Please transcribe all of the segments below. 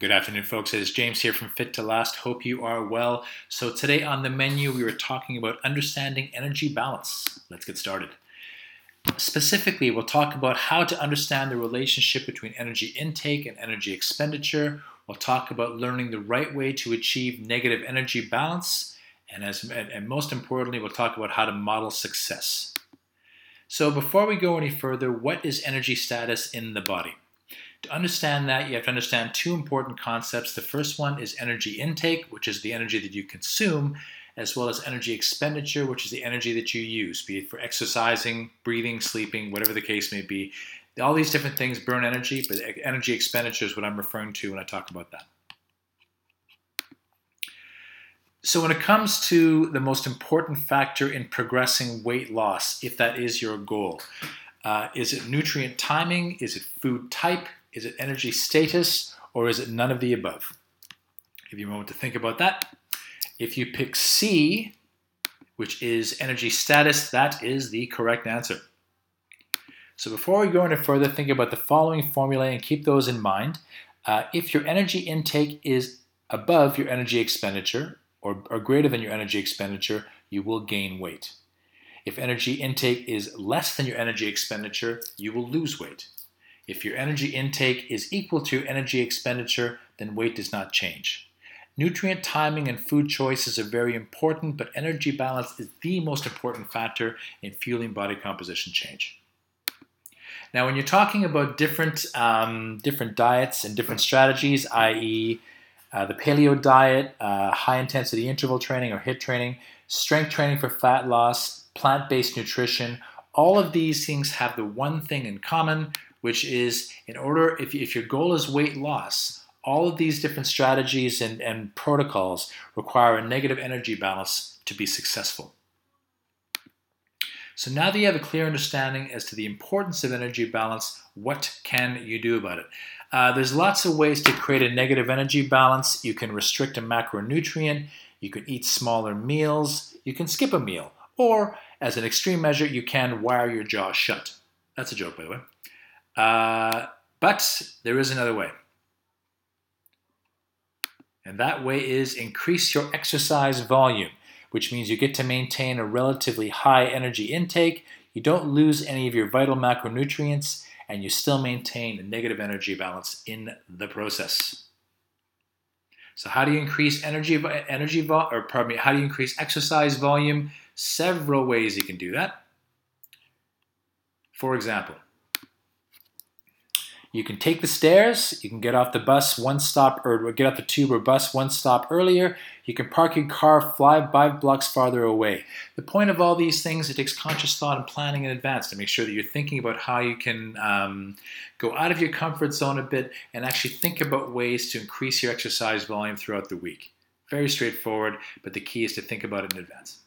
Good afternoon, folks. It's James here from Fit to Last. Hope you are well. So, today on the menu, we were talking about understanding energy balance. Let's get started. Specifically, we'll talk about how to understand the relationship between energy intake and energy expenditure. We'll talk about learning the right way to achieve negative energy balance. And, as, and most importantly, we'll talk about how to model success. So, before we go any further, what is energy status in the body? To understand that, you have to understand two important concepts. The first one is energy intake, which is the energy that you consume, as well as energy expenditure, which is the energy that you use, be it for exercising, breathing, sleeping, whatever the case may be. All these different things burn energy, but energy expenditure is what I'm referring to when I talk about that. So, when it comes to the most important factor in progressing weight loss, if that is your goal, uh, is it nutrient timing? Is it food type? Is it energy status or is it none of the above? Give you a moment to think about that. If you pick C, which is energy status, that is the correct answer. So before we go any further, think about the following formulae and keep those in mind. Uh, if your energy intake is above your energy expenditure or, or greater than your energy expenditure, you will gain weight. If energy intake is less than your energy expenditure, you will lose weight. If your energy intake is equal to energy expenditure, then weight does not change. Nutrient timing and food choices are very important, but energy balance is the most important factor in fueling body composition change. Now, when you're talking about different, um, different diets and different strategies, i.e., uh, the paleo diet, uh, high intensity interval training or HIIT training, strength training for fat loss, plant based nutrition, all of these things have the one thing in common, which is in order, if, if your goal is weight loss, all of these different strategies and, and protocols require a negative energy balance to be successful. So now that you have a clear understanding as to the importance of energy balance, what can you do about it? Uh, there's lots of ways to create a negative energy balance. You can restrict a macronutrient, you can eat smaller meals, you can skip a meal, or as an extreme measure, you can wire your jaw shut. That's a joke, by the way. Uh, but there is another way. And that way is increase your exercise volume, which means you get to maintain a relatively high energy intake, you don't lose any of your vital macronutrients, and you still maintain a negative energy balance in the process. So, how do you increase energy, energy, or pardon me, how do you increase exercise volume? Several ways you can do that. For example, you can take the stairs, you can get off the bus one stop or get off the tube or bus one stop earlier. You can park your car five, five blocks farther away. The point of all these things, it takes conscious thought and planning in advance to make sure that you're thinking about how you can um, go out of your comfort zone a bit and actually think about ways to increase your exercise volume throughout the week. Very straightforward, but the key is to think about it in advance.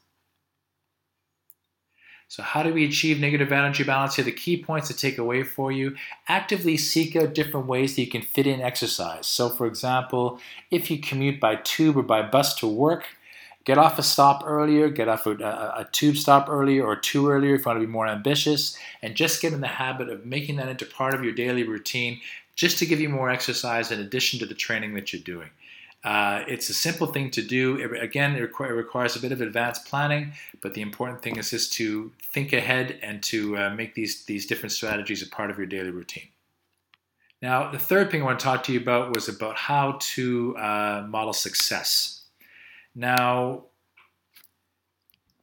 So, how do we achieve negative energy balance? Here, the key points to take away for you actively seek out different ways that you can fit in exercise. So, for example, if you commute by tube or by bus to work, get off a stop earlier, get off a, a, a, tube stop earlier or two earlier if you want to be more ambitious, and just get in the habit of making that into part of your daily routine just to give you more exercise in addition to the training that you're doing. Uh, it's a simple thing to do. It, again, it, require, it, requires a bit of advanced planning, but the important thing is just to think ahead and to uh, make these, these different strategies a part of your daily routine. Now, the third thing I want to talk to you about was about how to uh, model success. Now,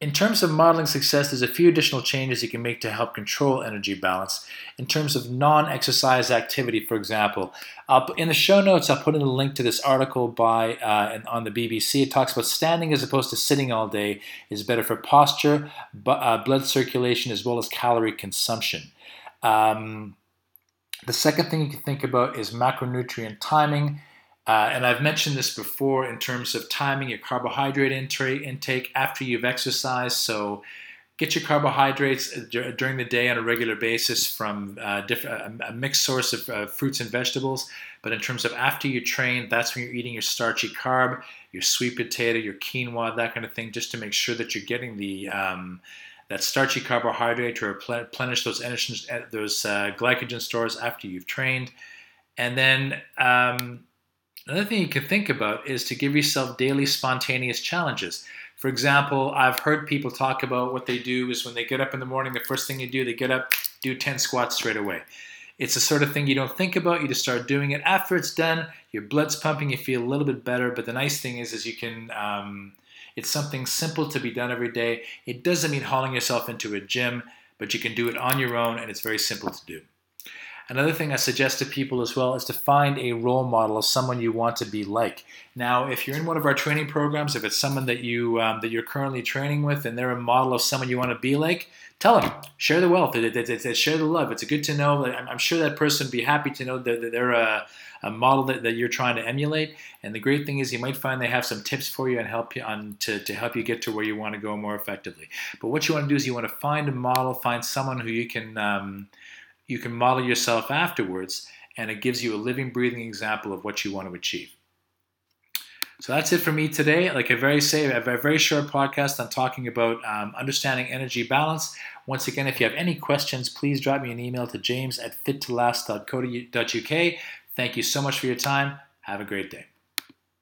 in terms of modeling success, there's a few additional changes you can make to help control energy balance. In terms of non exercise activity, for example, in the show notes, I'll put in a link to this article by uh, on the BBC. It talks about standing as opposed to sitting all day is better for posture, uh, blood circulation, as well as calorie consumption. Um, the second thing you can think about is macronutrient timing. Uh, and I've mentioned this before in terms of timing your carbohydrate intake after you've exercised. So get your carbohydrates uh, during the day on a regular basis from uh, different, a mixed source of uh, fruits and vegetables. But in terms of after you train, that's when you're eating your starchy carb, your sweet potato, your quinoa, that kind of thing, just to make sure that you're getting the um, that starchy carbohydrate to replenish those energy, those uh, glycogen stores after you've trained. And then um, Another thing you can think about is to give yourself daily spontaneous challenges. For example, I've heard people talk about what they do is when they get up in the morning, the first thing they do, they get up, do 10 squats straight away. It's the sort of thing you don't think about, you just start doing it. After it's done, your blood's pumping, you feel a little bit better. But the nice thing is, is you can, um, it's something simple to be done every day. It doesn't mean hauling yourself into a gym, but you can do it on your own and it's very simple to do. Another thing I suggest to people as well is to find a role model of someone you want to be like. Now, if you're in one of our training programs, if it's someone that you um, that you're currently training with, and they're a model of someone you want to be like, tell them, share the wealth, share the love. It's good to know. I'm, sure that person would be happy to know that, that they're a, a model that, that you're trying to emulate. And the great thing is, you might find they have some tips for you and help you on to, to help you get to where you want to go more effectively. But what you want to do is you want to find a model, find someone who you can. Um, you can model yourself afterwards, and it gives you a living, breathing example of what you want to achieve. So that's it for me today. Like a very say, a very short podcast on talking about um, understanding energy balance. Once again, if you have any questions, please drop me an email to james at fittolast.co.uk. Thank you so much for your time. Have a great day.